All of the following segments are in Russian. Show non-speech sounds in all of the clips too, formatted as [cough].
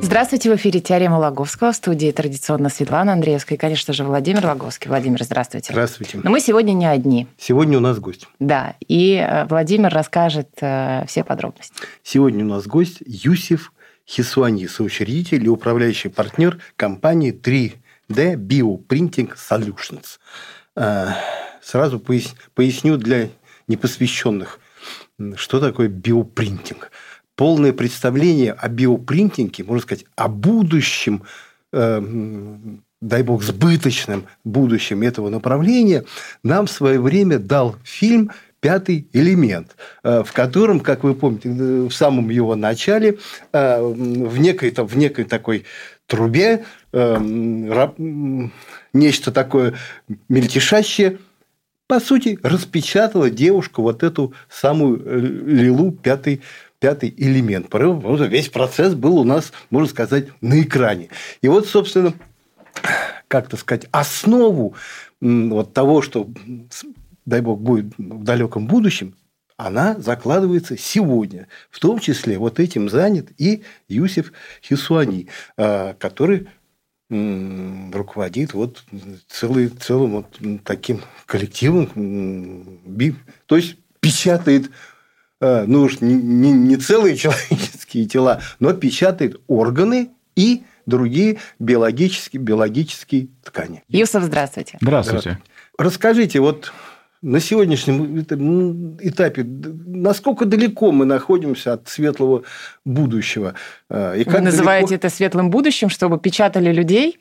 Здравствуйте, в эфире «Теорема Лаговского». В студии традиционно Светлана Андреевская и, конечно же, Владимир Лаговский. Владимир, здравствуйте. Здравствуйте. Но мы сегодня не одни. Сегодня у нас гость. Да, и э, Владимир расскажет э, все подробности. Сегодня у нас гость Юсиф Хисуани, соучредитель и управляющий партнер компании 3D Bioprinting Solutions. Э, Сразу пояс- поясню для непосвященных, что такое биопринтинг. Полное представление о биопринтинге, можно сказать, о будущем, э, дай бог, сбыточном будущем этого направления нам в свое время дал фильм «Пятый элемент», э, в котором, как вы помните, в самом его начале, э, в некой, в некой такой трубе э, нечто такое мельтешащее, по сути, распечатала девушка вот эту самую лилу пятый, пятый элемент. Вот Весь процесс был у нас, можно сказать, на экране. И вот, собственно, как-то сказать, основу вот того, что, дай бог, будет в далеком будущем, она закладывается сегодня. В том числе вот этим занят и Юсиф Хисуани, э, который руководит вот целый, целым вот таким коллективом, то есть печатает, ну уж не, не- не целые [laughs] человеческие тела, но печатает органы и другие биологические, биологические ткани. Юсов, здравствуйте. Здравствуйте. Расскажите, вот на сегодняшнем м, этапе, насколько далеко мы находимся от светлого будущего? э, И Вы называете это светлым будущим, чтобы печатали людей?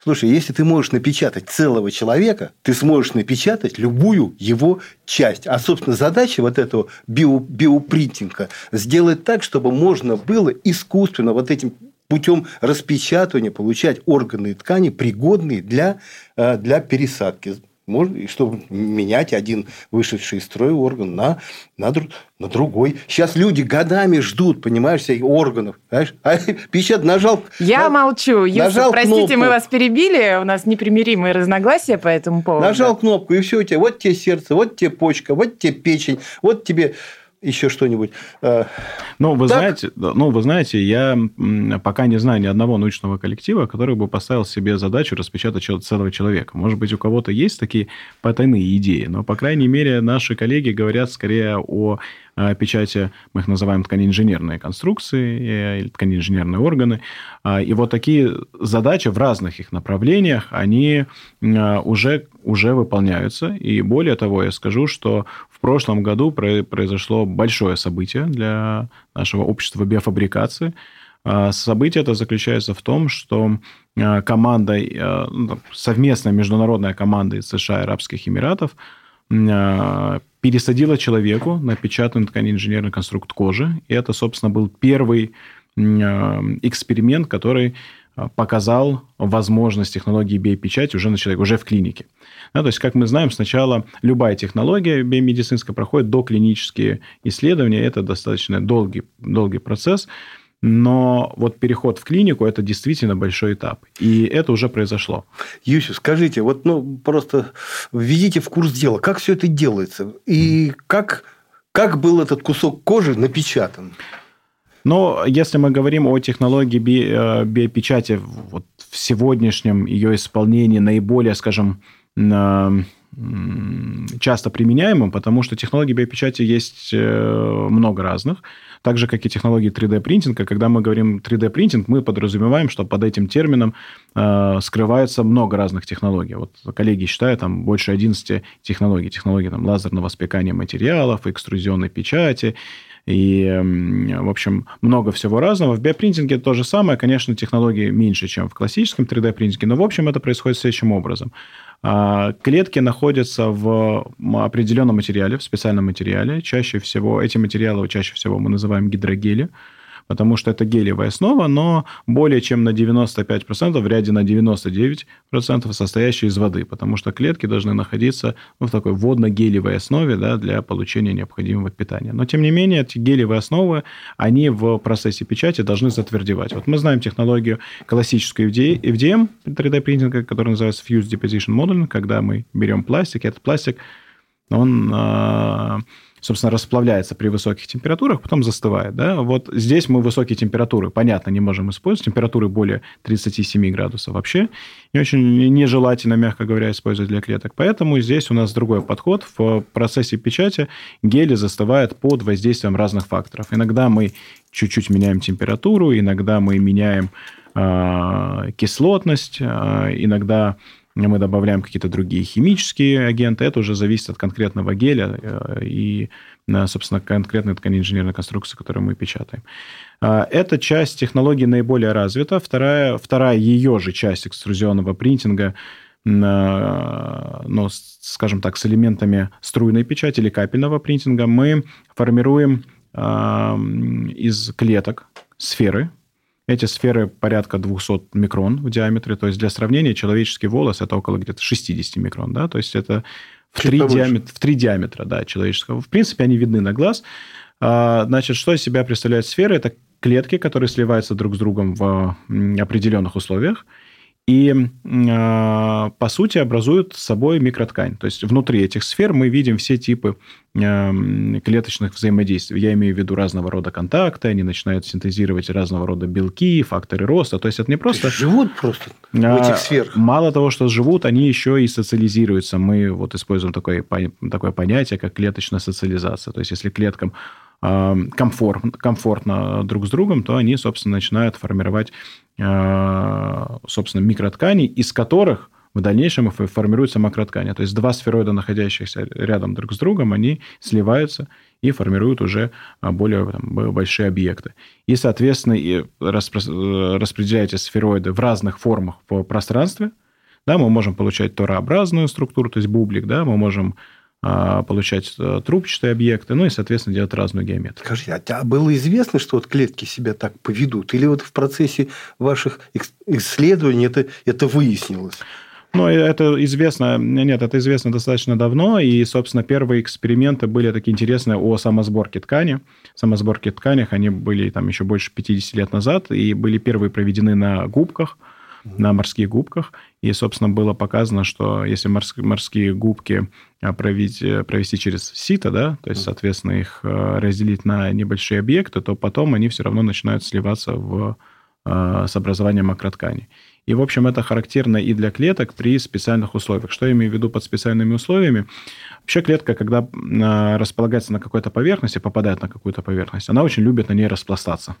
Слушай, если ты можешь напечатать целого человека, ты сможешь напечатать любую его часть. А, собственно, задача вот этого био, биопринтинга сделать так, чтобы можно было искусственно вот этим путем распечатывания получать органы и ткани, пригодные для, э, для пересадки. Можно, чтобы менять один вышедший из строя орган на, на, на другой. Сейчас люди годами ждут, понимаешь, всяких органов. Понимаешь? А [laughs] печат нажал... Я на- молчу. Юсов, нажал простите, кнопку. мы вас перебили. У нас непримиримые разногласия по этому поводу. Нажал кнопку, и все у тебя. Вот тебе сердце, вот тебе почка, вот тебе печень, вот тебе еще что-нибудь. Э, Ну, вы Так. знаете, ну, вы знаете, я пока не знаю ни одного научного коллектива, который бы поставил себе задачу распечатать целого человека. Может быть, у кого-то есть такие потайные идеи, но, по крайней мере, наши коллеги говорят скорее о э, печати, мы их называем тканеинженерные конструкции э, или тканеинженерные органы. А, И вот такие задачи в разных их направлениях, они уже, уже выполняются. И более того, я скажу, что в прошлом году про- произошло большое событие для нашего общества биофабрикации. А, Событие это заключается в том, что э, команда, э, ну, совместная международная команда из США и Арабских Эмиратов э, пересадила человеку напечатанный тканеинженерный конструкт кожи. И это, собственно, был первый эксперимент, который показал возможность технологии биопечати уже на человеке, уже в клинике. Да, то есть, как мы знаем, сначала любая технология биомедицинская проходит доклинические исследования. Это достаточно долгий, долгий процесс. Но вот переход в клинику – это действительно большой этап. И это уже произошло. Юсю, скажите, вот ну, просто введите в курс дела, как все это делается? И как, как был этот кусок кожи напечатан? Но если мы говорим о технологии би- э, биопечати вот в сегодняшнем ее исполнении наиболее, скажем, часто применяемым, потому что технологий биопечати есть э, много разных, так же, как и технологии 3D-принтинга. Когда мы говорим 3D-принтинг, мы подразумеваем, что под этим термином э, скрывается много разных технологий. Вот коллеги считают, там больше 11 технологий. Технологии там, лазерного спекания материалов, экструзионной печати, и, в общем, много всего разного. В биопринтинге то же самое. Конечно, технологии меньше, чем в классическом 3D-принтинге, но, в общем, это происходит следующим образом. А, Клетки находятся в определенном материале, в специальном материале. Чаще всего, эти материалы чаще всего мы называем гидрогели. Потому что это гелевая основа, но более чем на 95%, в ряде на 99% состоящая из воды, потому что клетки должны находиться ну, в такой водно-гелевой основе да, для получения необходимого питания. Но, тем не менее, эти гелевые основы, они в процессе печати должны затвердевать. Вот мы знаем технологию классическую FDM 3D-принтинга, которая называется Fused Deposition Modeling, когда мы берем пластик, этот пластик, он а, собственно, расплавляется при высоких температурах, потом застывает. Да? Вот здесь мы высокие температуры, понятно, не можем использовать. Температуры более 37 градусов вообще не очень нежелательно, мягко говоря, использовать для клеток. Поэтому здесь у нас другой подход. В процессе печати гели застывают под воздействием разных факторов. Иногда мы чуть-чуть меняем температуру, иногда мы меняем э, кислотность, э, иногда мы добавляем какие-то другие химические агенты, это уже зависит от конкретного геля э, и, э, собственно, конкретной ткани инженерной конструкции, которую мы печатаем. А, эта часть технологии наиболее развита. Вторая, вторая ее же часть экструзионного принтинга, ну, скажем так, с элементами струйной печати или капельного принтинга, мы формируем из клеток сферы, эти сферы порядка 200 микрон в диаметре. То есть для сравнения человеческий волос это около где-то 60 микрон. Да? То есть это в три, диаметра, в три диаметра да, человеческого. В принципе, они видны на глаз. А, значит, что из себя представляют сферы? Это клетки, которые сливаются друг с другом в определенных условиях и, а, по сути, образуют собой микроткань. То есть внутри этих сфер мы видим все типы клеточных взаимодействий. Я имею в виду разного рода контакты, они начинают синтезировать разного рода белки, факторы роста. То есть это не просто... Живут просто в а, этих сферах. Мало того, что живут, они еще и социализируются. Мы вот используем такое, такое понятие, как клеточная социализация. То есть если клеткам комфорт, комфортно друг с другом, то они, собственно, начинают формировать, а, собственно, микроткани, из которых в дальнейшем формируются макроткани. То есть два сфероида, находящихся рядом друг с другом, они сливаются и формируют уже а, более там, большие объекты. И, соответственно, и распро- распределяете сфероиды в разных формах по пространстве. Да, мы можем получать торообразную структуру, то есть бублик, да, мы можем получать э, трубчатые объекты, ну и, соответственно, делать разную геометрию. Скажите, а тебя было известно, что вот клетки себя так поведут? Или вот в процессе ваших исследований это, это выяснилось? Ну, это известно, нет, это известно достаточно давно, и, собственно, первые эксперименты были такие интересные о самосборке ткани. Самосборки тканях, они были там еще больше 50 лет назад, и были первые проведены на губках, на морских губках. И, собственно, было показано, что если морские губки а, провести, провести через сито, да, то есть, соответственно, их а, разделить на небольшие объекты, то потом они все равно начинают сливаться в, а, с образованием макроткани. И, в общем, это характерно и для клеток при специальных условиях. Что я имею в виду под специальными условиями? Вообще клетка, когда располагается на какой-то поверхности, попадает на какую-то поверхность, она очень любит на ней распластаться.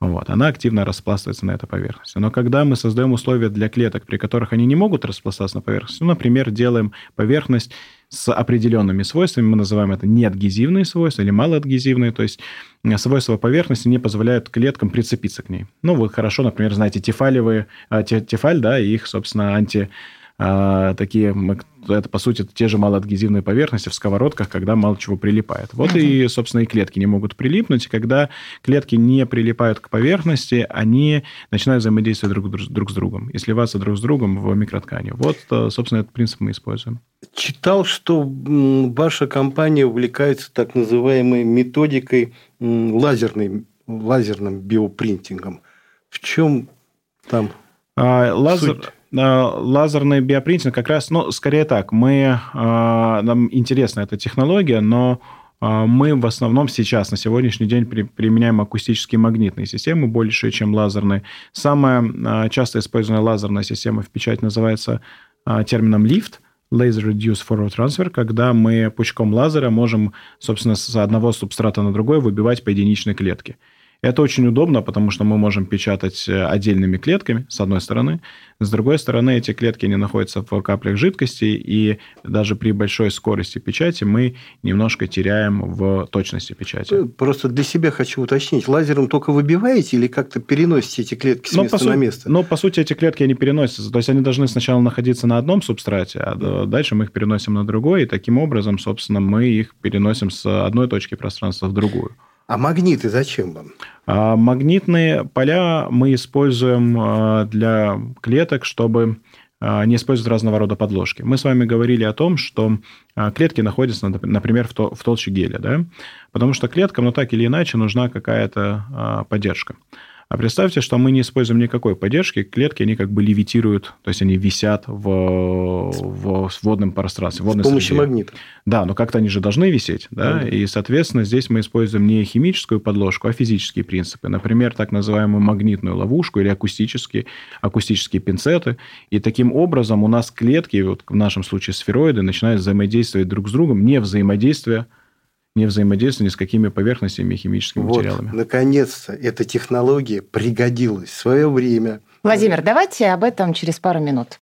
Вот, она активно распластывается на этой поверхности. Но когда мы создаем условия для клеток, при которых они не могут распластаться на поверхности, ну, например, делаем поверхность с определенными свойствами, мы называем это неадгезивные свойства или малоадгезивные, то есть э, свойства поверхности не позволяют клеткам прицепиться к ней. Ну, вы хорошо, например, знаете тефалевые, э, тефаль, да, и их, собственно, анти а, такие, это, по сути, те же малоадгезивные поверхности в сковородках, когда мало чего прилипает. Вот uh-huh. и, собственно, и клетки не могут прилипнуть. И когда клетки не прилипают к поверхности, они начинают взаимодействовать друг, друг с другом и сливаться друг с другом в микроткани. Вот, э, собственно, этот принцип мы используем. Читал, что ваша компания увлекается так называемой методикой лазерной, лазерным биопринтингом. В чем там а, лазер... суть? Лазерный биопринтинг как раз, ну, скорее так, мы, а, нам интересна эта технология, но а, мы в основном сейчас, на сегодняшний день, применяем акустические магнитные системы больше, чем лазерные. Самая часто используемая лазерная система в печать называется термином лифт, Laser Reduced Forward Transfer, когда мы пучком лазера можем, собственно, с одного субстрата на другой выбивать по единичной клетке. Это очень удобно, потому что мы можем печатать э, отдельными клетками, с одной стороны. С другой стороны, эти клетки не находятся в каплях жидкости, и даже при большой скорости печати мы немножко теряем в точности печати. Э, просто для себя хочу уточнить. Лазером только выбиваете или как-то переносите эти клетки с но места по на место? Но, по сути, эти клетки, они переносятся. То есть, они должны сначала находиться на одном субстрате, а дальше мы их переносим на другой, и таким образом, собственно, мы их переносим с одной точки пространства в другую. А магниты зачем вам? А магнитные поля мы используем а, для клеток, чтобы а, не использовать разного рода подложки. Мы с вами говорили о том, что клетки находятся, например, в толще геля, да? потому что клеткам, ну так или иначе, нужна какая-то поддержка. А представьте, что мы не используем никакой поддержки, клетки, они как бы левитируют, то есть они висят в, в водном пространстве. В С помощью среде. магнита. Да, но как-то они же должны висеть, да? да, и, соответственно, здесь мы используем не химическую подложку, а физические принципы. Например, так называемую магнитную ловушку или акустические, акустические пинцеты. И таким образом у нас клетки, вот в нашем случае сфероиды, начинают взаимодействовать друг с другом, не взаимодействие не взаимодействуя ни с какими поверхностями и химическими вот, материалами. Наконец-то эта технология пригодилась в свое время. Владимир, давайте об этом через пару минут.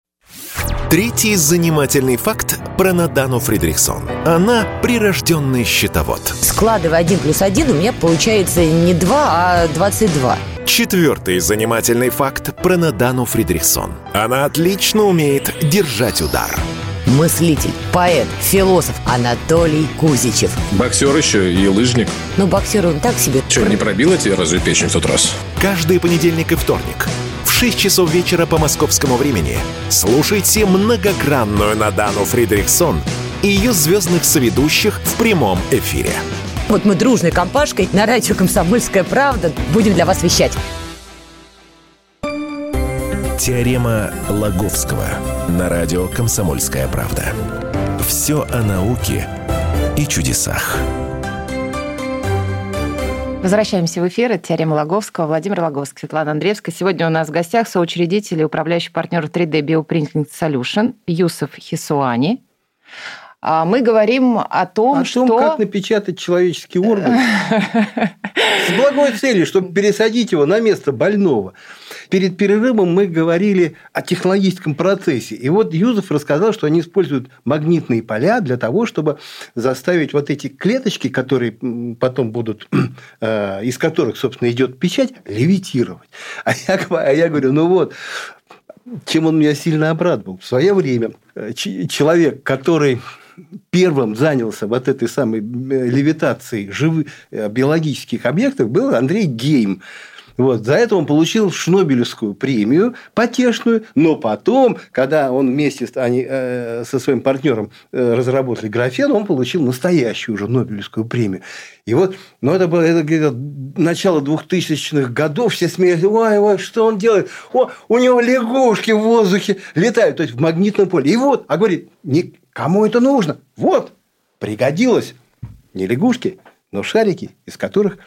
Третий занимательный факт про Надану Фридрихсон. Она прирожденный счетовод. Складывая 1 плюс 1, у меня получается не 2, а 22. Четвертый занимательный факт про Надану Фридрихсон. Она отлично умеет держать удар мыслитель, поэт, философ Анатолий Кузичев. Боксер еще и лыжник. Ну, боксер он так себе. Че, не пробила тебе разве печень в тот раз? Каждый понедельник и вторник в 6 часов вечера по московскому времени слушайте многогранную Надану Фридрихсон и ее звездных соведущих в прямом эфире. Вот мы дружной компашкой на радио «Комсомольская правда» будем для вас вещать. Теорема Лаговского на радио «Комсомольская правда». Все о науке и чудесах. Возвращаемся в эфир. Это «Теорема Лаговского». Владимир Лаговский, Светлана Андреевская. Сегодня у нас в гостях соучредитель и управляющий партнер 3D Bioprinting Solution Юсов Хисуани. А мы говорим о том, о что... О том, как напечатать человеческий орган с благой целью, чтобы пересадить его на место больного. Перед перерывом мы говорили о технологическом процессе. И вот Юзеф рассказал, что они используют магнитные поля для того, чтобы заставить вот эти клеточки, которые потом будут, [clears throat] э, из которых, собственно, идет печать, левитировать. А я, [laughs] а я говорю, ну вот, чем он меня сильно обрадовал. В свое время э, человек, который первым занялся вот этой самой э, левитацией живых э, биологических объектов, был Андрей Гейм. Вот, за это он получил Шнобелевскую премию, потешную, но потом, когда он вместе с, они, э, со своим партнером э, разработали графен, он получил настоящую уже Нобелевскую премию. И вот, ну, это было это, это, начало 2000-х годов, все смеялись, ой, ой, что он делает? О, у него лягушки в воздухе летают, то есть в магнитном поле. И вот, а говорит, не, кому это нужно? Вот, пригодилось. Не лягушки, но шарики, из которых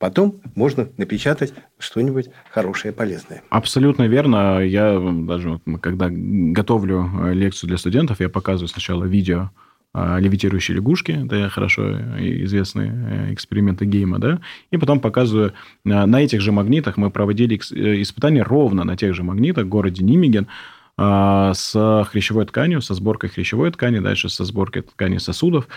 потом можно напечатать что-нибудь хорошее, полезное. Абсолютно верно. Я даже, когда готовлю э, лекцию для студентов, я показываю сначала видео э, левитирующие лягушки, это хорошо известные э, эксперименты Гейма, да, и потом показываю на этих же магнитах, мы проводили испытания ровно на тех же магнитах в городе Нимиген, с хрящевой тканью, со сборкой хрящевой ткани, дальше со сборкой ткани сосудов.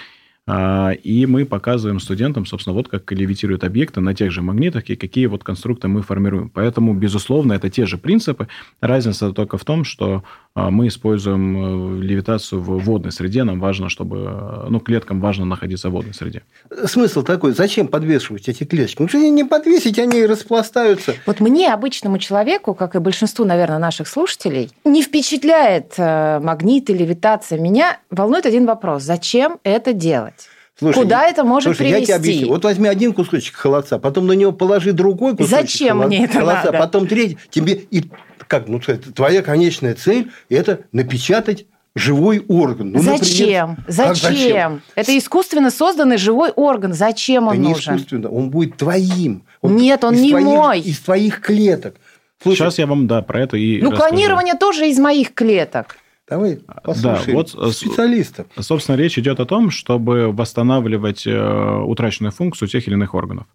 А, и мы показываем студентам, собственно, вот как левитируют объекты на тех же магнитах и какие вот конструкты мы формируем. Поэтому, безусловно, это те же принципы. Разница только в том, что а, мы используем э, левитацию в водной среде. Нам важно, чтобы... Э, ну, клеткам важно находиться в водной среде. Смысл такой, зачем подвешивать эти клеточки? Ну, что не подвесить, они распластаются. Вот мне, обычному человеку, как и большинству, наверное, наших слушателей, не впечатляет э, магнит или левитация. Меня волнует один вопрос. Зачем это делать? Слушай, Куда это может слушай, привести? Я тебе объясню. Вот возьми один кусочек холодца, потом на него положи другой кусочек Зачем холодца, мне это холодца, надо? потом третий. Тебе и как, ну, твоя конечная цель – это напечатать живой орган. Ну, зачем? Например, зачем? зачем? Это искусственно созданный живой орган. Зачем он да нужен? Не искусственно, он будет твоим. Он Нет, он не твоих, мой. Из твоих клеток. Слушай, Сейчас я вам, да, про это и Ну, расскажу. клонирование тоже из моих клеток. Давай послушаем да, вот, э, специалистов. Собственно, речь идет о том, чтобы восстанавливать э, утраченную функцию тех или иных органов.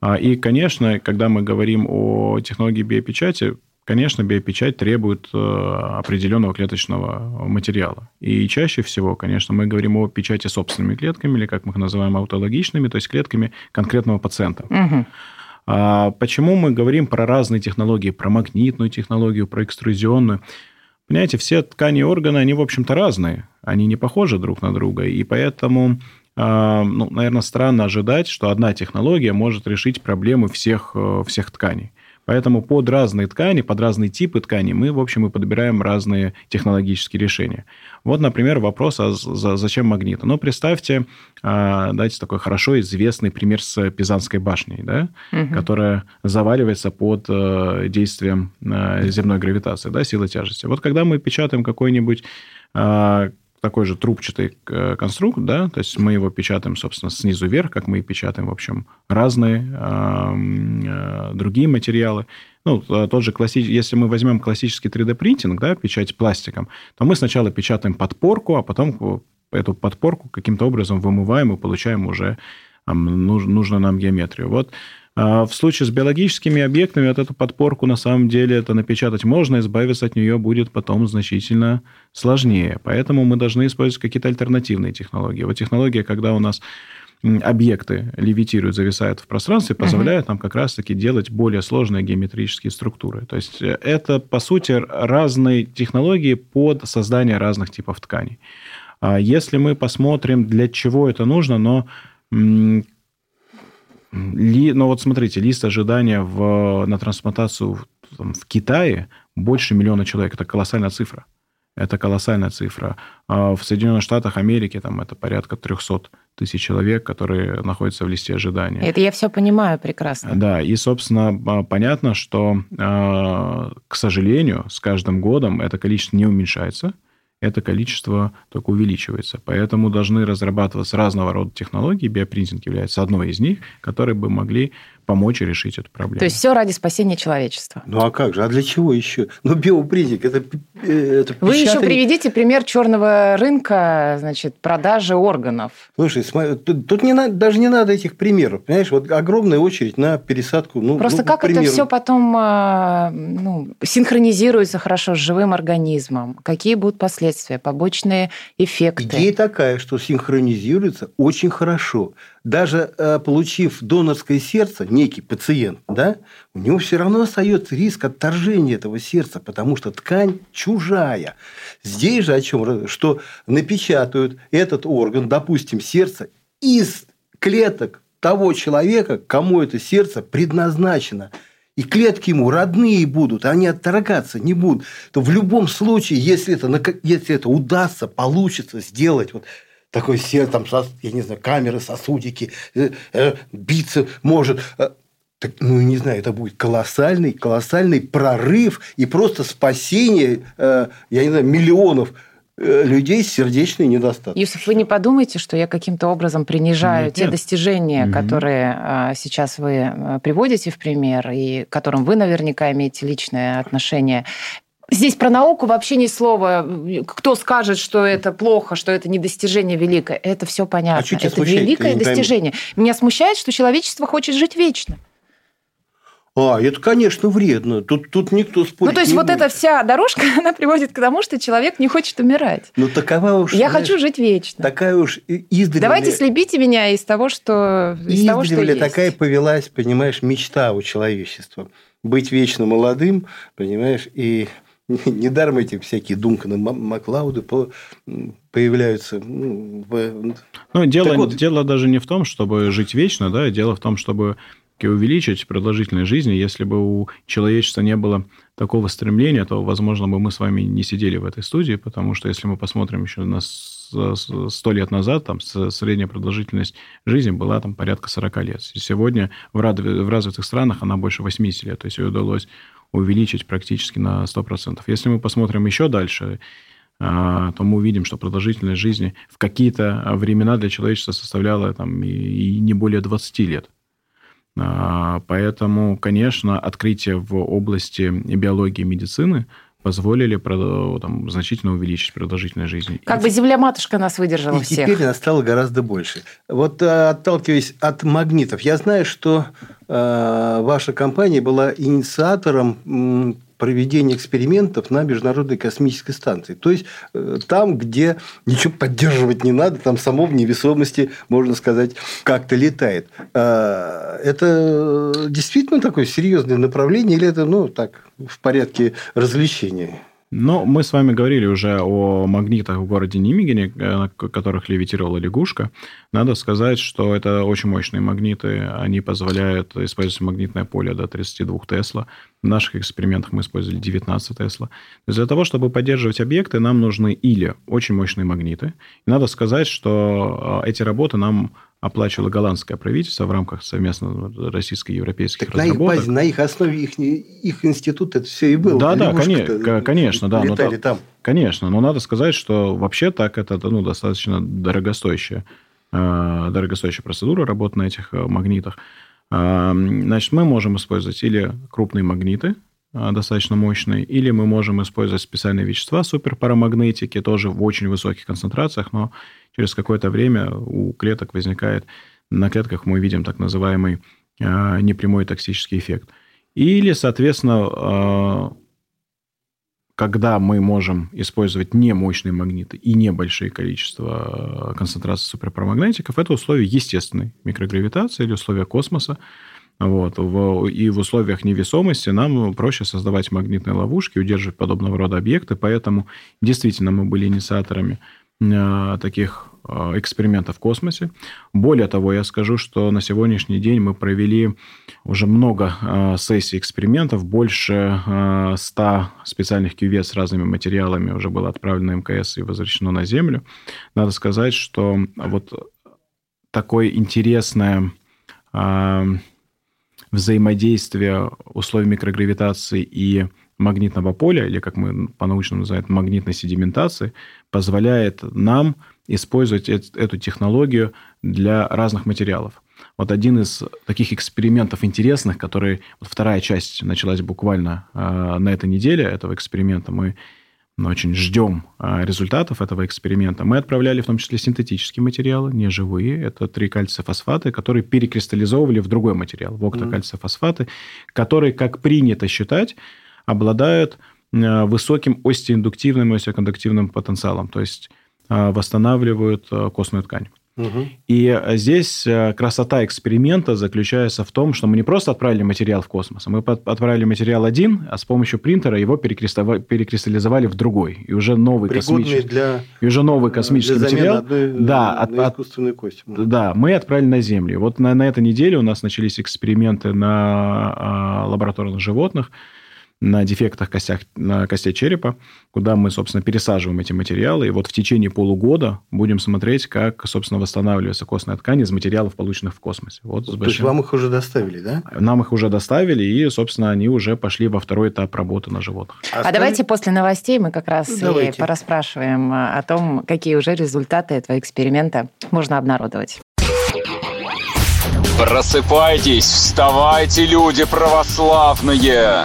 А, и, конечно, когда мы говорим о технологии биопечати, конечно, биопечать требует э, определенного клеточного материала. И чаще всего, конечно, мы говорим о печати собственными клетками, или как мы их называем, аутологичными, то есть клетками конкретного пациента. Угу. А почему мы говорим про разные технологии, про магнитную технологию, про экструзионную? Понимаете, все ткани и органы, они, в общем-то, разные. Они не похожи друг на друга. И поэтому э, ну, наверное, странно ожидать, что одна технология может решить проблемы всех, э, всех тканей. Поэтому под разные ткани, под разные типы тканей мы, в общем, и подбираем разные технологические решения. Вот, например, вопрос, а зачем магниты? Ну, представьте, а, дайте такой хорошо известный пример с Пизанской башней, да, угу. которая заваливается под э, действием э, земной гравитации, да, силы тяжести. Вот когда мы печатаем какой-нибудь а, такой же трубчатый э, конструкт, да, то есть мы его печатаем, собственно, снизу вверх, как мы и печатаем, в общем, разные э, другие материалы. Ну, тот же классический, если мы возьмем классический 3D-принтинг, да, печать пластиком, то мы сначала печатаем подпорку, а потом эту подпорку каким-то образом вымываем и получаем уже нужную нам геометрию. Вот в случае с биологическими объектами вот эту подпорку на самом деле это напечатать можно, избавиться от нее будет потом значительно сложнее. Поэтому мы должны использовать какие-то альтернативные технологии. Вот технология, когда у нас объекты левитируют, зависают в пространстве, позволяет нам как раз-таки делать более сложные геометрические структуры. То есть э, это, по сути, разные технологии под создание разных типов тканей. А если мы посмотрим, для чего это нужно, но ли, ну вот смотрите, лист ожидания в, на трансплантацию в, там, в Китае больше миллиона человек. Это колоссальная цифра. Это колоссальная цифра. А в Соединенных Штатах Америки там это порядка 300 тысяч человек, которые находятся в листе ожидания. Это я все понимаю прекрасно. Да, и, собственно, понятно, что, а, к сожалению, с каждым годом это количество не уменьшается это количество только увеличивается. Поэтому должны разрабатываться разного рода технологии, биопринтинг является одной из них, которые бы могли помочь решить эту проблему. То есть все ради спасения человечества. Ну а как же? А для чего еще? Ну биопринтинг это, это Вы еще приведите пример черного рынка, значит, продажи органов. Слушай, смотри, тут, тут не надо, даже не надо этих примеров, понимаешь? Вот огромная очередь на пересадку. Ну, Просто ну, как это все потом а, ну, синхронизируется хорошо с живым организмом? Какие будут последствия, побочные эффекты? Идея такая, что синхронизируется очень хорошо даже э, получив донорское сердце, некий пациент, да, у него все равно остается риск отторжения этого сердца, потому что ткань чужая. Здесь же о чем? Что напечатают этот орган, допустим, сердце, из клеток того человека, кому это сердце предназначено и клетки ему родные будут, они отторгаться не будут, то в любом случае, если это, если это удастся, получится сделать, вот такой сел, там, я не знаю, камеры, сосудики, э, э, биться может. Э, так, ну, не знаю, это будет колоссальный, колоссальный прорыв и просто спасение, я не знаю, миллионов людей с сердечной недостатком. Юсuf, вы не подумайте, что я каким-то образом принижаю нет, те нет. достижения, угу. которые а, сейчас вы приводите в пример, и к которым вы наверняка имеете личное отношение. Здесь про науку вообще ни слова. Кто скажет, что это плохо, что это не достижение великое, это все понятно. А это великое достижение. Меня смущает, что человечество хочет жить вечно. А, это, конечно, вредно. Тут, тут никто спорит Ну, то есть, вот будет. эта вся дорожка, [laughs] она приводит к тому, что человек не хочет умирать. Ну, такова уж... Я знаешь, хочу жить вечно. Такая уж издревле... Давайте слепите меня из того, что, из того, что есть. такая повелась, понимаешь, мечта у человечества. Быть вечно молодым, понимаешь, и [laughs] Недаром эти всякие Дунканы, Маклауды появляются. Ну, ну дело, вот... дело даже не в том, чтобы жить вечно, да, дело в том, чтобы увеличить продолжительность жизни. Если бы у человечества не было такого стремления, то, возможно, бы мы с вами не сидели в этой студии, потому что если мы посмотрим еще на сто лет назад, там средняя продолжительность жизни была там порядка 40 лет. Сегодня в развитых странах она больше 80 лет. То есть ее удалось увеличить практически на 100%. Если мы посмотрим еще дальше, а, то мы увидим, что продолжительность жизни в какие-то времена для человечества составляла там, и не более 20 лет. А, поэтому, конечно, открытие в области биологии и медицины позволили там, значительно увеличить продолжительность жизни. Как и... бы земля-матушка нас выдержала и всех. теперь нас стало гораздо больше. Вот э, отталкиваясь от магнитов, я знаю, что э, ваша компания была инициатором проведения экспериментов на Международной космической станции. То есть, э, там, где ничего поддерживать не надо, там само в невесомости, можно сказать, как-то летает. Э, это действительно такое серьезное направление или это, ну, так, в порядке развлечения? Но мы с вами говорили уже о магнитах в городе Нимигене, э, на которых левитировала лягушка. Надо сказать, что это очень мощные магниты. Они позволяют использовать магнитное поле до 32 Тесла. В наших экспериментах мы использовали 19 Тесла. То есть для того, чтобы поддерживать объекты, нам нужны или очень мощные магниты. И надо сказать, что э, эти работы нам оплачивало голландское правительство в рамках совместно российско-европейских так разработок. На их, базе, на их основе их, их институт это все и было. Да, да, конечно, конечно, да. Летали но, там. Конечно, но надо сказать, что вообще так это ну, достаточно дорогостоящая, э, дорогостоящая процедура работы на этих э, магнитах. Э, значит, мы можем использовать или крупные магниты, достаточно мощные, или мы можем использовать специальные вещества, суперпарамагнетики, тоже в очень высоких концентрациях, но через какое-то время у клеток возникает, на клетках мы видим так называемый а, непрямой токсический эффект. Или, соответственно, а, когда мы можем использовать немощные магниты и небольшие количества а, концентрации суперпромагнетиков, это условия естественной микрогравитации или условия космоса. Вот. И в условиях невесомости нам проще создавать магнитные ловушки, удерживать подобного рода объекты, поэтому действительно мы были инициаторами Э, таких э, экспериментов в космосе. Более того, я скажу, что на сегодняшний день мы провели уже много э, сессий экспериментов, больше 100 специальных кювет с разными материалами уже было отправлено МКС и возвращено на Землю. Надо сказать, что вот такое интересное взаимодействие условий микрогравитации и магнитного поля, или как мы по-научному называем, магнитной седиментации, позволяет нам использовать эту технологию для разных материалов. Вот один из таких экспериментов интересных, который вот вторая часть началась буквально э, на этой неделе этого эксперимента, мы очень ждем э, результатов этого эксперимента. Мы отправляли в том числе синтетические материалы, не живые. Это три кальций-фосфаты, которые перекристаллизовывали в другой материал, в октокальций-фосфаты, которые, как принято считать, обладают э, высоким остеиндуктивным и остеокондуктивным потенциалом, то есть восстанавливают э, костную ткань. Угу. И здесь красота эксперимента заключается в том, что мы не просто отправили материал в космос, а мы отправили материал один, а с помощью принтера его перекристаллизовали в другой. И уже новый Пригодный космический, для, и уже новый космический для материал. Одной, да, от, искусственной кости. Да, мы отправили на Землю. Вот на, на этой неделе у нас начались эксперименты на а, лабораторных животных на дефектах костях, на костей черепа, куда мы, собственно, пересаживаем эти материалы. И вот в течение полугода будем смотреть, как, собственно, восстанавливается костная ткань из материалов, полученных в космосе. Вот То большим... есть вам их уже доставили, да? Нам их уже доставили, и, собственно, они уже пошли во второй этап работы на животных. А, а давайте после новостей мы как раз ну, и порасспрашиваем о том, какие уже результаты этого эксперимента можно обнародовать. Просыпайтесь, вставайте, люди православные!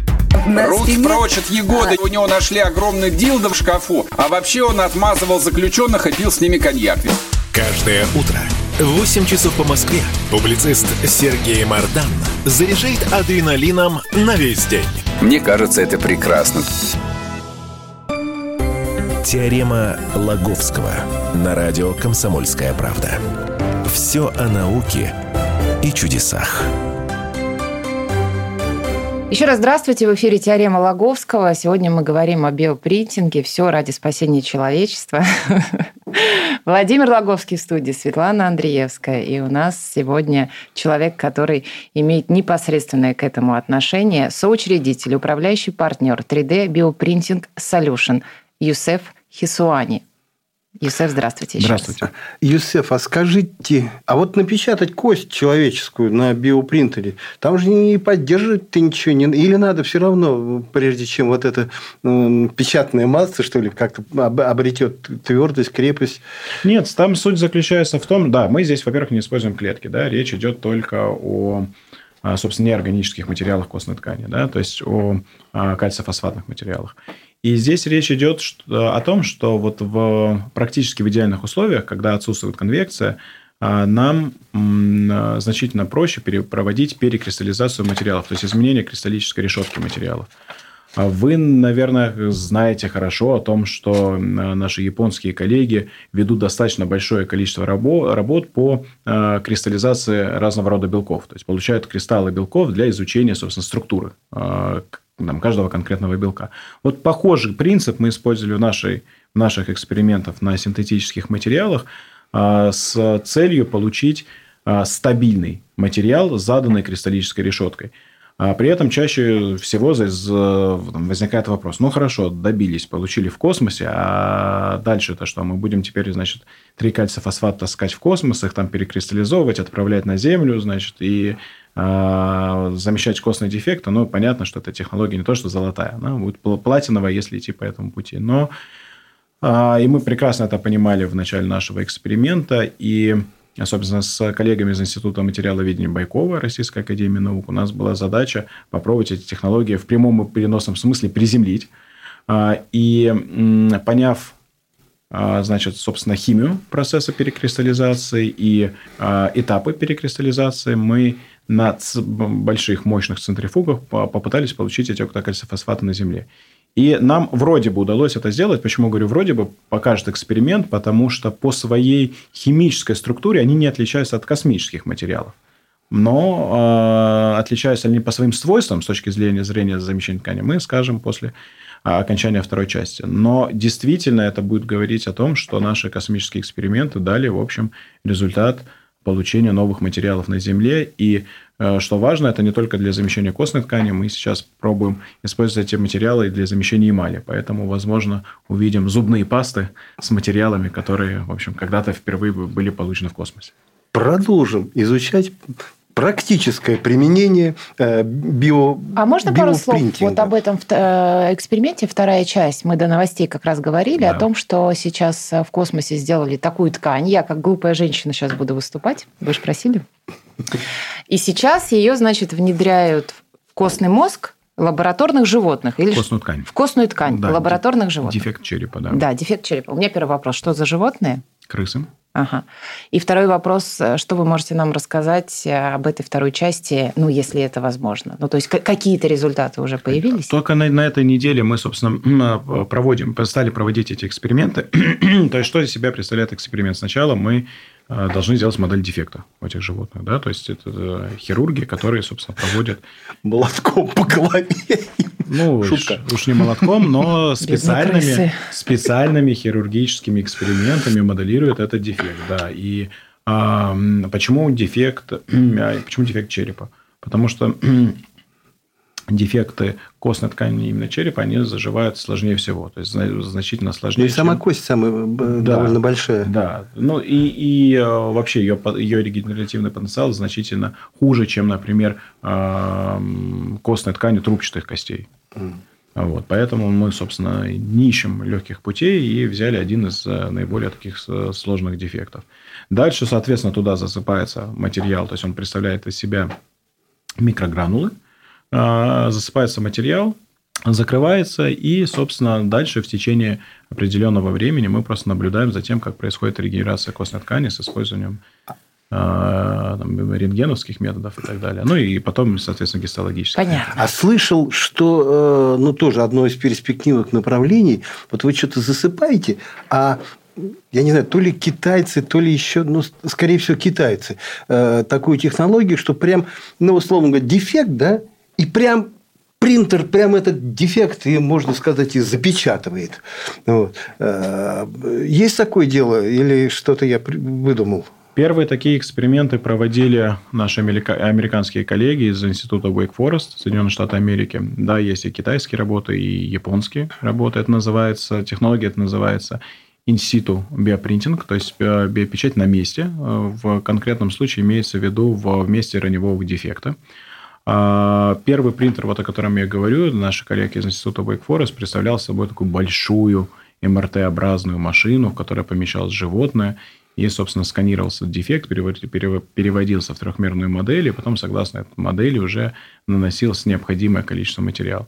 Руки прочь от Егоды. У него нашли огромный дилдо в шкафу. А вообще он отмазывал заключенных и пил с ними коньяк. Каждое утро в 8 часов по Москве публицист Сергей Мардан заряжает адреналином на весь день. Мне кажется, это прекрасно. Теорема Лаговского на радио «Комсомольская правда». Все о науке и чудесах. Еще раз здравствуйте. В эфире «Теорема Логовского». Сегодня мы говорим о биопринтинге. Все ради спасения человечества. [laughs] Владимир Логовский в студии, Светлана Андреевская. И у нас сегодня человек, который имеет непосредственное к этому отношение, соучредитель, управляющий партнер 3D Bioprinting Solution Юсеф Хисуани. Юсеф, здравствуйте еще Здравствуйте. Раз. Юсеф, а скажите, а вот напечатать кость человеческую на биопринтере, там же не поддерживать ты ничего не... Или надо все равно, прежде чем вот эта э, печатная масса, что ли, как-то обретет твердость, крепость? Нет, там суть заключается в том, да, мы здесь, во-первых, не используем клетки, да, речь идет только о собственно, неорганических материалах костной ткани, да, то есть о кальцифосфатных материалах. И здесь речь идет о том, что вот в, практически в идеальных условиях, когда отсутствует конвекция, нам значительно проще проводить перекристаллизацию материалов, то есть изменение кристаллической решетки материалов. А вы, наверное, знаете хорошо о том, что наши японские коллеги ведут достаточно большое количество работ по кристаллизации разного рода белков. То есть, получают кристаллы белков для изучения, собственно, структуры а, каждого конкретного белка. Вот похожий принцип мы использовали в, нашей, в наших экспериментах на синтетических материалах с целью получить стабильный материал с заданной кристаллической решеткой – а при этом чаще всего возникает вопрос, ну хорошо, добились, получили в космосе, а дальше-то что? Мы будем теперь, значит, три кальцифосфат таскать в космос, их там перекристаллизовывать, отправлять на Землю, значит, и э, замещать костные дефекты. Ну, понятно, что эта технология не то, что золотая, она будет платиновая, если идти по этому пути. Но э, и мы прекрасно это понимали в начале нашего эксперимента, и особенно с коллегами из Института материаловедения Байкова Российской Академии Наук, у нас была задача попробовать эти технологии в прямом и переносном смысле приземлить. А, и поняв а, значит, собственно, химию процесса перекристаллизации и а, этапы перекристаллизации, мы на больших мощных центрифугах попытались получить эти октокальцифосфаты на Земле. И нам вроде бы удалось это сделать. Почему говорю вроде бы? Покажет эксперимент, потому что по своей химической структуре они не отличаются от космических материалов. Но э, отличаются они по своим свойствам с точки зрения, зрения замещения ткани, мы скажем после а, окончания второй части. Но действительно это будет говорить о том, что наши космические эксперименты дали, в общем, результат получения новых материалов на Земле. И что важно, это не только для замещения костной ткани. Мы сейчас пробуем использовать эти материалы для замещения эмали. Поэтому, возможно, увидим зубные пасты с материалами, которые, в общем, когда-то впервые были получены в космосе. Продолжим изучать практическое применение э, био А можно пару слов вот об этом э, эксперименте, вторая часть? Мы до новостей как раз говорили да. о том, что сейчас в космосе сделали такую ткань. Я, как глупая женщина, сейчас буду выступать. Вы же просили. И сейчас ее, значит, внедряют в костный мозг лабораторных животных. Или в костную ткань. В костную ткань да, лабораторных животных. Дефект черепа, да. Да, дефект черепа. У меня первый вопрос. Что за животные? Крысы. Ага. И второй вопрос, что вы можете нам рассказать об этой второй части, ну, если это возможно? Ну, то есть какие-то результаты уже появились? Только на, на этой неделе мы, собственно, проводим, стали проводить эти эксперименты. [clears throat] то есть, что из себя представляет эксперимент? Сначала мы Э, должны сделать модель дефекта у этих животных. Да? То есть, это э, хирурги, которые, собственно, проводят... Молотком по голове. Ну, Шутка. уж не молотком, но специальными, специальными хирургическими экспериментами моделируют этот дефект. Да. И а, почему дефект, [clears throat] почему дефект черепа? Потому что [clears throat] дефекты костной ткани именно черепа, они заживают сложнее всего. То есть, значительно сложнее. И чем... сама кость самая да, довольно большая. Да. Ну, и, и э, вообще ее, ее регенеративный потенциал значительно хуже, чем, например, костной ткани трубчатых костей. Mm. Вот, поэтому мы, собственно, не ищем легких путей и взяли один из э, наиболее таких э, сложных дефектов. Дальше, соответственно, туда засыпается материал, то есть он представляет из себя микрогранулы, засыпается материал, закрывается, и, собственно, дальше в течение определенного времени мы просто наблюдаем за тем, как происходит регенерация костной ткани с использованием а, там, рентгеновских методов и так далее. Ну, и потом, соответственно, гистологических. Понятно. А слышал, что, э, ну, тоже одно из перспективных направлений, вот вы что-то засыпаете, а я не знаю, то ли китайцы, то ли еще, ну, скорее всего, китайцы, э, такую технологию, что прям, ну, условно говоря, дефект, да, и прям принтер прям этот дефект, и, можно сказать, и запечатывает. Вот. Э, есть такое дело или что-то я выдумал? Первые такие эксперименты проводили наши американские коллеги из Института Wake Forest, Соединенных Штатов Америки. Да, есть и китайские работы, и японские работы. Это называется, технология это называется инситу биопринтинг, то есть э, биопечать на месте. Э, в конкретном случае имеется в виду в месте раневого дефекта. А, первый принтер, вот о котором я говорю, наши коллеги из Института Wake Forest представлял собой такую большую МРТ-образную машину, в которой помещалось животное, и, собственно, сканировался дефект, переводился в трехмерную модель, и потом, согласно этой модели, уже наносилось необходимое количество материала.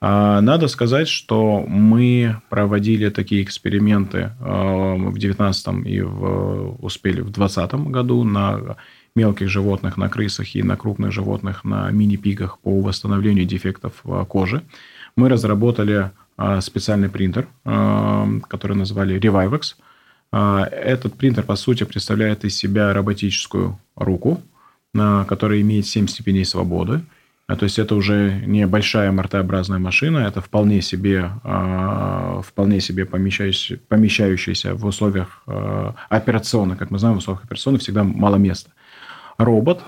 А, надо сказать, что мы проводили такие эксперименты а, в 2019 и в, успели в 2020 году на мелких животных, на крысах и на крупных животных, на мини-пигах по восстановлению дефектов кожи. Мы разработали специальный принтер, который назвали Revivex. Этот принтер, по сути, представляет из себя роботическую руку, которая имеет 7 степеней свободы. А, то есть это уже не большая мортообразная машина, это вполне себе, а, вполне себе помещающаяся, помещающаяся в условиях а, операционных. Как мы знаем, в условиях операционных всегда мало места. Робот.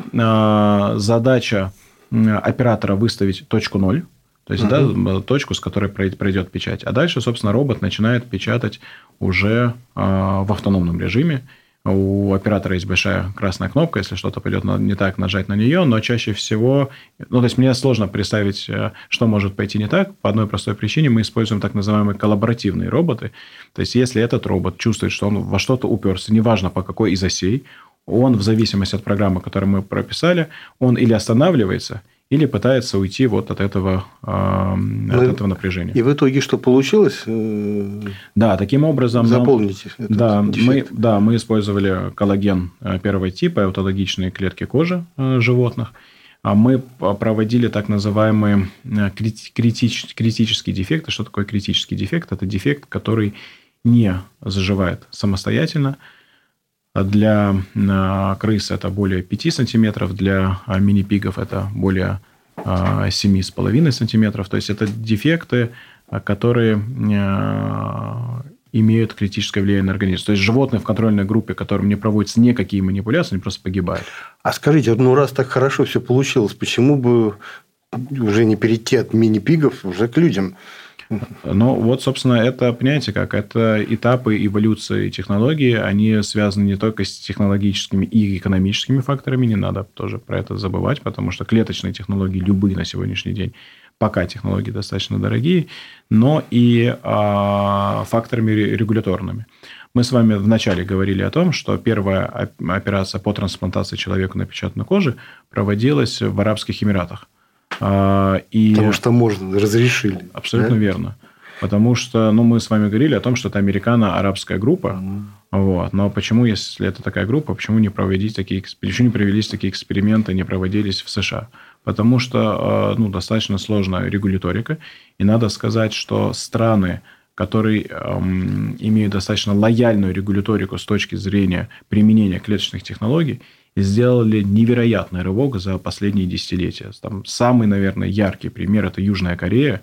Задача оператора выставить точку ноль, то есть, угу. да, точку, с которой пройдет печать. А дальше, собственно, робот начинает печатать уже в автономном режиме. У оператора есть большая красная кнопка, если что-то пойдет не так, нажать на нее, но чаще всего... Ну, то есть, мне сложно представить, э, что может пойти не так. По одной простой причине мы используем так называемые коллаборативные роботы. То есть, если этот робот чувствует, что он во что-то уперся, неважно по какой из осей, он в зависимости от программы, которую мы прописали, он или останавливается, или пытается уйти вот от этого, э, от ну, этого напряжения. И в итоге что получилось? Э, да, таким образом... Заполните нам, да, мы, да, мы использовали коллаген э, первого типа, аутологичные клетки кожи животных. А мы проводили так называемые критич, критические дефекты. Что такое критический дефект? Это дефект, который не заживает самостоятельно, для а, крыс это более 5 сантиметров, для а, мини-пигов это более 7,5 а, сантиметров. То есть, это дефекты, которые имеют критическое влияние на организм. То есть, животные в контрольной группе, которым не проводятся никакие манипуляции, они просто погибают. А скажите, ну раз так хорошо все получилось, почему бы уже не перейти от мини-пигов уже к людям? Ну, вот, собственно, это, понимаете как, это этапы эволюции технологий, они связаны не только с технологическими и экономическими факторами, не надо тоже про это забывать, потому что клеточные технологии, любые на сегодняшний день, пока технологии достаточно дорогие, но и а, факторами регуляторными. Мы с вами вначале говорили о том, что первая операция по трансплантации человеку напечатанной кожи проводилась в Арабских Эмиратах. А, и... Потому что можно, разрешили. Абсолютно да? верно. Потому что, ну, мы с вами говорили о том, что это американо-арабская группа. Mm. Вот. Но почему, если это такая группа, почему не проводить такие, почему не провелись такие эксперименты, не проводились в США? Потому что а, ну, достаточно сложная регуляторика. И надо сказать, что страны, которые эм, имеют достаточно лояльную регуляторику с точки зрения применения клеточных технологий, сделали невероятный рывок за последние десятилетия. Там самый, наверное, яркий пример – это Южная Корея,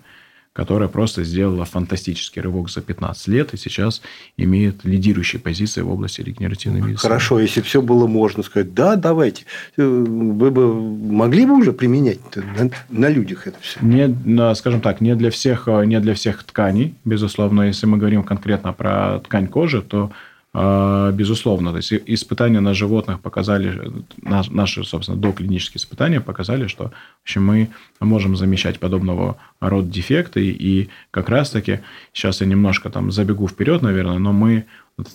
которая просто сделала фантастический рывок за 15 лет и сейчас имеет лидирующие позиции в области регенеративной медицины. Хорошо, если все было можно сказать, да, давайте, э, вы бы могли бы уже применять на, на людях это все? Не, скажем так, не для всех, не для всех тканей, безусловно. Если мы говорим конкретно про ткань кожи, то безусловно. То есть, испытания на животных показали, наши, собственно, доклинические испытания показали, что в общем, мы можем замещать подобного рода дефекты. И как раз-таки, сейчас я немножко там забегу вперед, наверное, но мы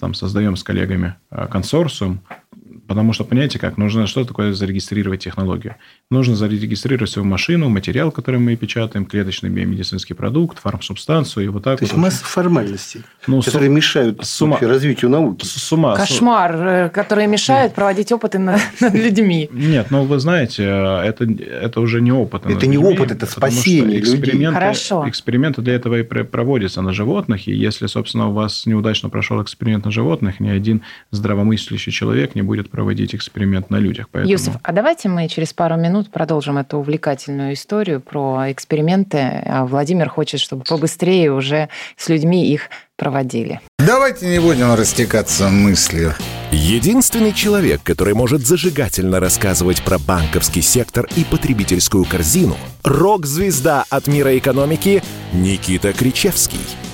там создаем с коллегами а, консорциум, Потому что, понимаете, как, нужно что такое зарегистрировать технологию. Нужно зарегистрировать свою машину, материал, который мы печатаем, клеточный биомедицинский продукт, фармсубстанцию и вот так То вот. есть масса формальностей, ну, которые с... мешают с ума... развитию науки. С ума. Кошмар, э, которые мешают Нет. проводить опыты над, [laughs] над людьми. Нет, ну вы знаете, это, это уже не опыт. Это не людьми, опыт, это спасение людей. Хорошо. Эксперименты для этого и проводятся на животных. И если, собственно, у вас неудачно прошел эксперимент на животных, ни один здравомыслящий человек не будет проводить эксперимент на людях. Поэтому... Юсов, а давайте мы через пару минут продолжим эту увлекательную историю про эксперименты. А Владимир хочет, чтобы побыстрее уже с людьми их проводили. Давайте не будем растекаться мыслью. Единственный человек, который может зажигательно рассказывать про банковский сектор и потребительскую корзину – рок-звезда от мира экономики Никита Кричевский –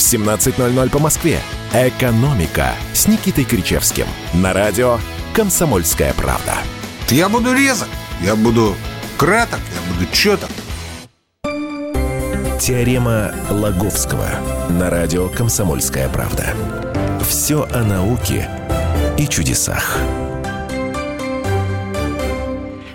в 17.00 по Москве. «Экономика» с Никитой Кричевским. На радио «Комсомольская правда». Я буду резок, я буду краток, я буду четок. Теорема Лаговского на радио «Комсомольская правда». Все о науке и чудесах.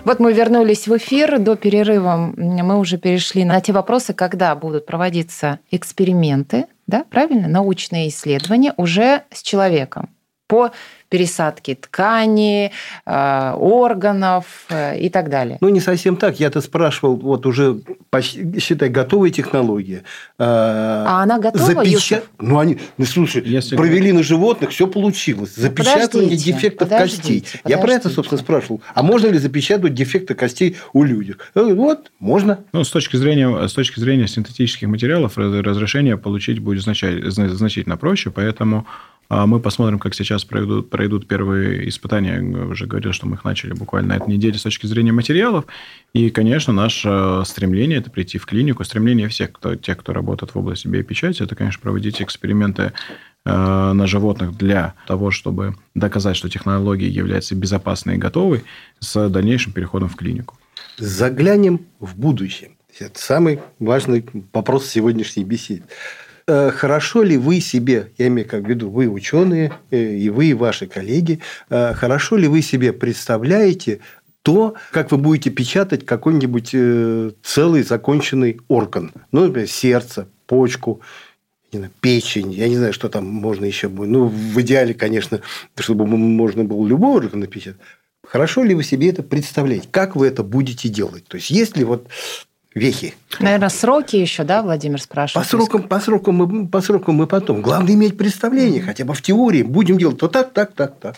Вот мы вернулись в эфир. До перерыва мы уже перешли на те вопросы, когда будут проводиться эксперименты, да, правильно, научные исследования уже с человеком. По пересадки ткани, э, органов э, и так далее. Ну, не совсем так. Я-то спрашивал, вот уже, почти, считай, готовые технологии. Э, а она готова, запечат... Ну, они, ну, слушай, Если... провели на животных, все получилось. Запечатывание подождите, дефектов подождите, костей. Подождите. Я про это, собственно, спрашивал. А можно ли запечатывать дефекты костей у людей? Вот, можно. Ну, с точки зрения, с точки зрения синтетических материалов разрешение получить будет значительно проще, поэтому а мы посмотрим, как сейчас пройдут, пройдут первые испытания. Я уже говорил, что мы их начали буквально на этой неделе с точки зрения материалов. И, конечно, наше стремление – это прийти в клинику. Стремление всех, кто, тех, кто работает в области биопечати, это, конечно, проводить эксперименты э, на животных для того, чтобы доказать, что технология является безопасной и готовой с дальнейшим переходом в клинику. Заглянем в будущее. Это самый важный вопрос сегодняшней беседы. Э, хорошо ли вы себе, я имею в виду вы ученые, э, и вы, и ваши коллеги, э, хорошо ли вы себе представляете то, как вы будете печатать какой-нибудь целый законченный орган, ну, например, сердце, почку, печень, я не знаю, что там можно еще будет. Ну, в идеале, конечно, чтобы можно было любой орган напечатать. Хорошо ли вы себе это представляете? Как вы это будете делать? То есть, есть ли вот вехи. Наверное, сроки еще, да, Владимир спрашивает? По срокам, по срокам, мы, по срокам мы потом. Главное иметь представление, хотя бы в теории. Будем делать то так, так, так, так.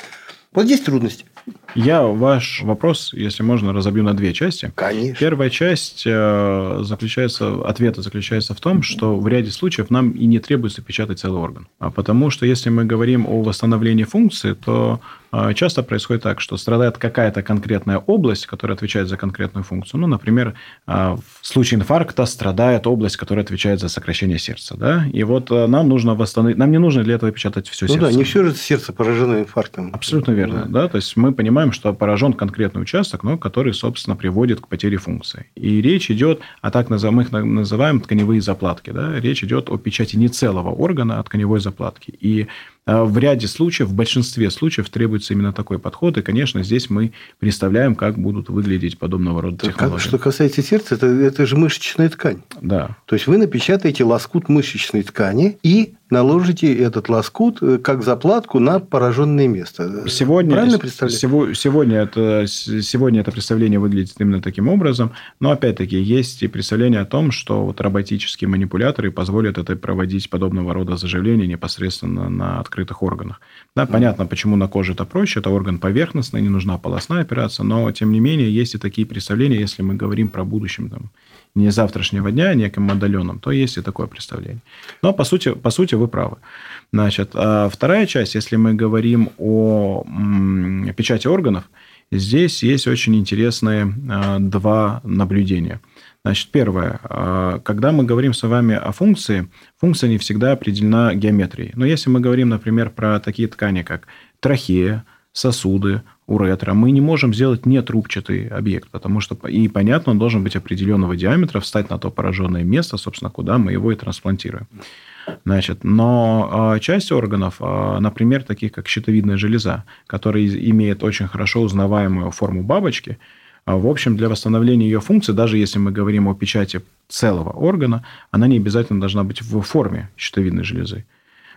Вот здесь трудности. Я ваш вопрос, если можно, разобью на две части. Конечно. Первая часть э, заключается, ответа заключается в том, что в ряде случаев нам и не требуется печатать целый орган. А потому что если мы говорим о восстановлении функции, то э, часто происходит так, что страдает какая-то конкретная область, которая отвечает за конкретную функцию. Ну, например, э, в случае инфаркта страдает область, которая отвечает за сокращение сердца. Да? И вот нам нужно восстановить... Нам не нужно для этого печатать все ну, сердце. Ну да, не все же сердце поражено инфарктом. Абсолютно верно. Да. Да? То есть мы понимаем, что поражен конкретный участок, но который, собственно, приводит к потере функции. И речь идет о так называемых, называем тканевые заплатки. Да? Речь идет о печати не целого органа, а тканевой заплатки. И в ряде случаев, в большинстве случаев требуется именно такой подход. И, конечно, здесь мы представляем, как будут выглядеть подобного рода технологии. Что касается сердца, это, это же мышечная ткань. Да. То есть вы напечатаете лоскут мышечной ткани и наложите этот лоскут э, как заплатку на пораженное место. Сегодня, Правильно представляю? Сегодня это, сегодня это представление выглядит именно таким образом, но опять-таки есть и представление о том, что вот роботические манипуляторы позволят это проводить подобного рода заживление непосредственно на открытых органах. Да, понятно, почему на коже это проще, это орган поверхностный, не нужна полостная операция, но тем не менее есть и такие представления, если мы говорим про будущем там, не завтрашнего дня, а неким отдаленном, то есть и такое представление. Но по сути, по сути вы правы. Значит, а вторая часть, если мы говорим о печати органов, здесь есть очень интересные а, два наблюдения. Значит, первое. А, когда мы говорим с вами о функции, функция не всегда определена геометрией. Но если мы говорим, например, про такие ткани, как трахея, сосуды, уретра, мы не можем сделать нетрубчатый объект, потому что, и понятно, он должен быть определенного диаметра, встать на то пораженное место, собственно, куда мы его и трансплантируем. Значит, но э, часть органов, э, например, таких как щитовидная железа, которая имеет очень хорошо узнаваемую форму бабочки, в общем, для восстановления ее функции, даже если мы говорим о печати целого органа, она не обязательно должна быть в форме щитовидной железы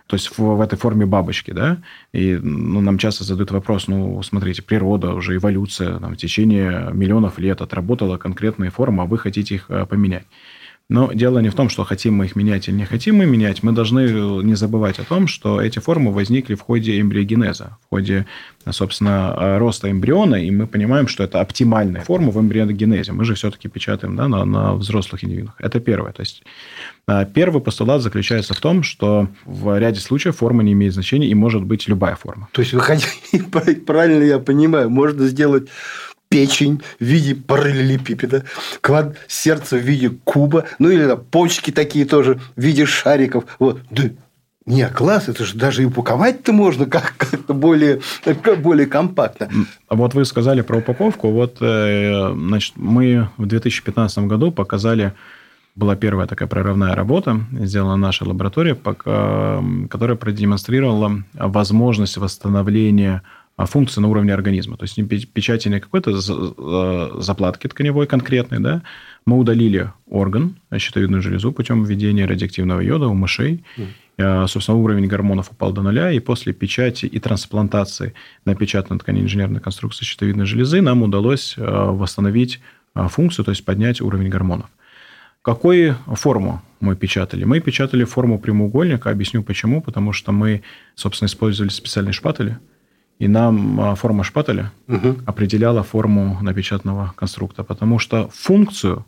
то есть в, в этой форме бабочки, да, и ну, нам часто задают вопрос, ну, смотрите, природа, уже эволюция, там, в течение миллионов лет отработала конкретные формы, а вы хотите их э, поменять. Но дело не в том, что хотим мы их менять или не хотим мы менять. Мы должны не забывать о том, что эти формы возникли в ходе эмбриогенеза, в ходе, собственно, роста эмбриона, и мы понимаем, что это оптимальная форма в эмбриогенезе. Мы же все-таки печатаем да, на, на взрослых индивидах. Это первое. То есть а, первый постулат заключается в том, что в ряде случаев форма не имеет значения и может быть любая форма. То есть, вы хотите, [laughs] правильно я понимаю, можно сделать печень в виде параллелепипеда, квад... сердце в виде куба, ну или там, почки такие тоже в виде шариков. Вот. Да, не, класс, это же даже и упаковать-то можно как- как-то более, более компактно. А Вот вы сказали про упаковку. Вот, э, значит, мы в 2015 году показали, была первая такая прорывная работа, сделана наша лаборатория, которая продемонстрировала возможность восстановления функции на уровне организма. То есть не пе- печати не какой-то э, заплатки тканевой конкретной, да, мы удалили орган, щитовидную железу путем введения радиоактивного йода у мышей. Э, Собственно, уровень гормонов упал до нуля, и после печати и трансплантации на печатной ткани инженерной конструкции щитовидной железы нам удалось э, восстановить функцию, то есть поднять уровень гормонов. Какую форму мы печатали? Мы печатали форму прямоугольника. Объясню почему. Потому что мы, собственно, использовали специальные шпатели. И нам а, форма шпателя определяла форму напечатанного конструкта. Потому что функцию,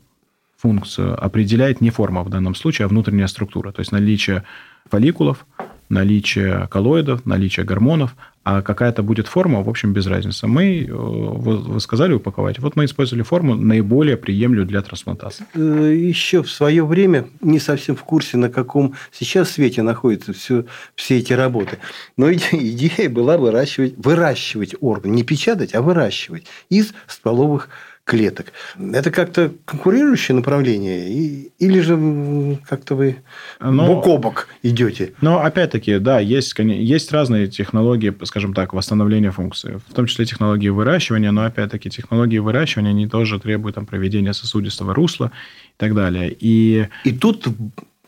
функцию определяет не форма в данном случае, а внутренняя структура. То есть наличие фолликулов, наличие коллоидов, наличие гормонов, а какая-то будет форма, в общем, без разницы. Мы, э, вы вы сказали упаковать, вот мы использовали форму наиболее приемлемую для трансплантации. Э, Еще в свое время не совсем в курсе, на каком сейчас свете находятся все, все эти работы. Но иде- [laughs] идея была выращивать, выращивать орган. Не печатать, а выращивать из стволовых клеток. Это как-то конкурирующее направление? Или же как-то вы Но- бок о бок идете? Но опять-таки, да, есть, есть разные технологии, скажем так, восстановления функции, в том числе технологии выращивания, но опять-таки технологии выращивания, они тоже требуют там, проведения сосудистого русла и так далее. И И тут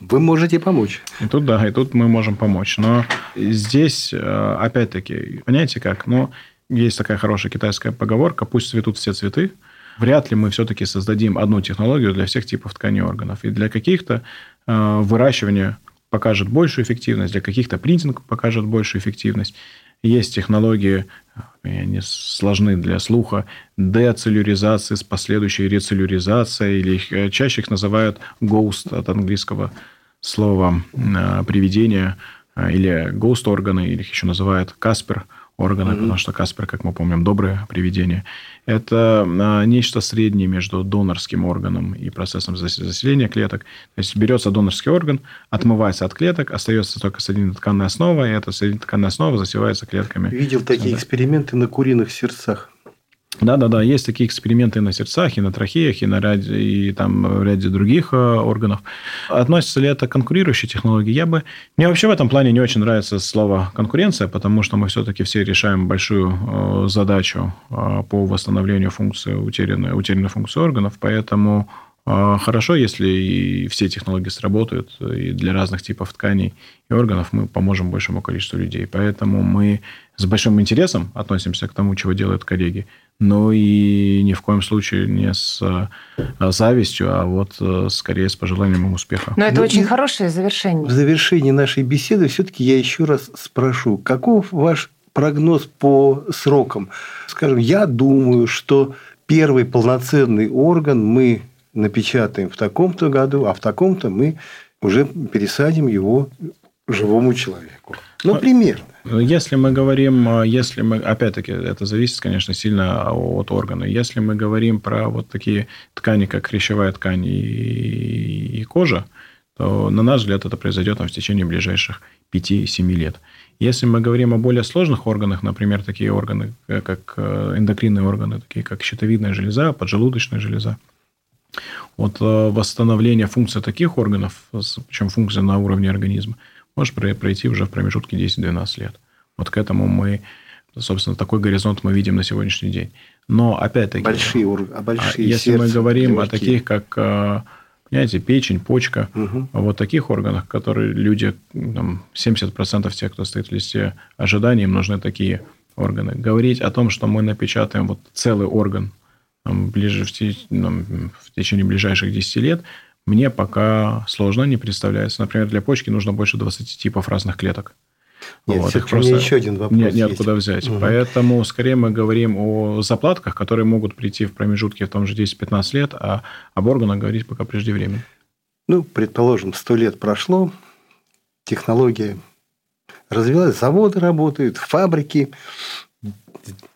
вы можете помочь. И тут, да, и тут мы можем помочь. Но здесь, э, опять-таки, понимаете как? Ну, есть такая хорошая китайская поговорка, пусть цветут все цветы. Вряд ли мы все-таки создадим одну технологию для всех типов тканей органов. И для каких-то э, выращивание покажет большую эффективность, для каких-то принтинг покажет большую эффективность. Есть технологии, э, они сложны для слуха, децеллюризации с последующей рецеллюризацией, или их, э, чаще их называют ghost от английского слова э, привидение или ghost органы, или их еще называют Каспер органы, потому что Каспер, как мы помним, доброе привидение. Это э, нечто среднее между донорским органом и процессом зас- заселения клеток. То есть берется донорский орган, отмывается от клеток, остается только соединительно-тканная основа, и эта соединительно-тканная основа засевается клетками. Видел такие Да. эксперименты на куриных сердцах. Да-да-да, есть такие эксперименты на сердцах, и на трахеях, и на ряде, и там ряде других э, органов. Относится ли это к конкурирующей технологии? Я бы... Мне вообще в этом плане не очень нравится слово «конкуренция», потому что мы все-таки все решаем большую э, задачу э, по восстановлению функции, утерянной, утерянной функции органов, поэтому хорошо, если и все технологии сработают, и для разных типов тканей и органов мы поможем большему количеству людей. Поэтому мы с большим интересом относимся к тому, чего делают коллеги, но и ни в коем случае не с э, завистью, а вот э, скорее с пожеланием им успеха. Но это Ну, очень и- хорошее В завершение. завершении нашей беседы все-таки я еще раз спрошу, каков ваш прогноз по срокам? Скажем, я думаю, что первый полноценный орган мы напечатаем в таком-то году, а в таком-то мы уже пересадим его живому человеку. Ну, примерно. Если мы говорим, э, если мы, опять-таки, это зависит, конечно, сильно от органа. Если мы говорим про вот такие ткани, как хрящевая ткань и, и кожа, то, на наш взгляд, это произойдет там, в течение ближайших 5-7 лет. Если мы говорим о более сложных органах, например, такие органы, э, как э, эндокринные органы, такие как щитовидная железа, поджелудочная железа, вот э, восстановление функции таких органов, причем функция на уровне организма, может про- пройти уже в промежутке 10-12 лет. Вот к этому мы, собственно, такой горизонт мы видим на сегодняшний день. Но опять-таки... Большие а а большие Если мы сердце, говорим о легкие. таких, как, э, понимаете, печень, почка, Мгм. вот таких органах, которые люди, там, 70% тех, кто стоит в листе ожиданий, им нужны такие органы. Говорить о том, что мы напечатаем вот целый орган там, ближе в, те- там, в течение ближайших 10 лет, мне пока сложно, не представляется. Например, для почки нужно больше 20 типов разных клеток. Нет, Вот, их у меня еще один вопрос Нет, нет, есть. взять. Мгм. Поэтому скорее мы говорим о заплатках, которые могут прийти в промежутке в том же 10-15 лет, а об органах говорить пока преждевременно. Ну, предположим, сто лет прошло, технология развилась, заводы работают, фабрики,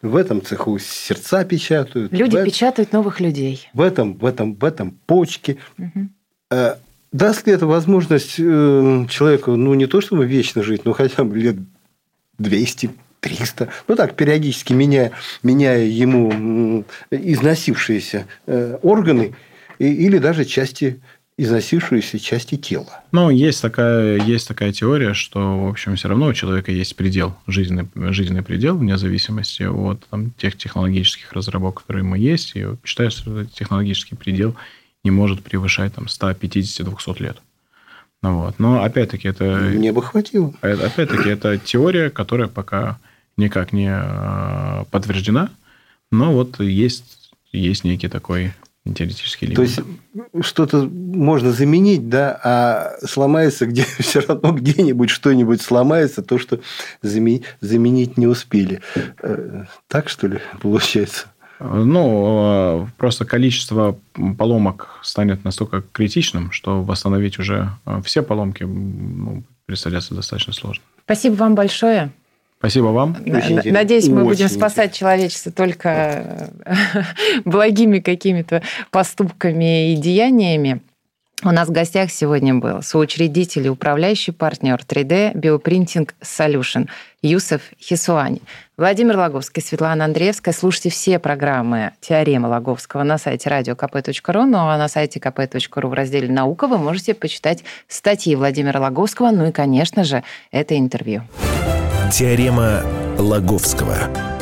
в этом цеху сердца печатают. Люди в, печатают новых людей. В этом, в этом, в этом почки. Угу. Даст ли это возможность э, человеку, ну, не то чтобы вечно жить, но хотя бы лет 200, 300, ну так, периодически меняя, меняя ему износившиеся э, органы или даже части износившиеся части тела. Ну, есть такая, есть такая теория, что, в общем, все равно у человека есть предел, жизненный, жизненный предел, вне зависимости от там, тех технологических разработок, которые мы есть. И считается, что технологический предел не может превышать там, 150-200 лет. Ну, вот. Но опять-таки это... Мне бы хватило. Опять-таки это теория, которая пока никак не а, подтверждена, но вот есть, есть некий такой теоретический лимит. То есть что-то можно заменить, да, а сломается где [laughs] все равно где-нибудь что-нибудь сломается, то, что заменить, не успели. Э, так что ли получается? Ну, а, просто количество поломок станет настолько критичным, что восстановить уже а, все поломки ну, представляется достаточно сложно. Спасибо вам большое. Спасибо вам. Очень Надеюсь, мы будем спасать человечество только [laughs] благими какими-то поступками и деяниями. У нас в гостях сегодня был соучредитель и управляющий партнер 3D Bioprinting Solution Юсеф Хисуани. Владимир Логовский, Светлана Андреевская. Слушайте все программы «Теорема Логовского» на сайте radiokp.ru, ну а на сайте kp.ru в разделе «Наука» вы можете почитать статьи Владимира Логовского, ну и, конечно же, это интервью. Теорема Лаговского.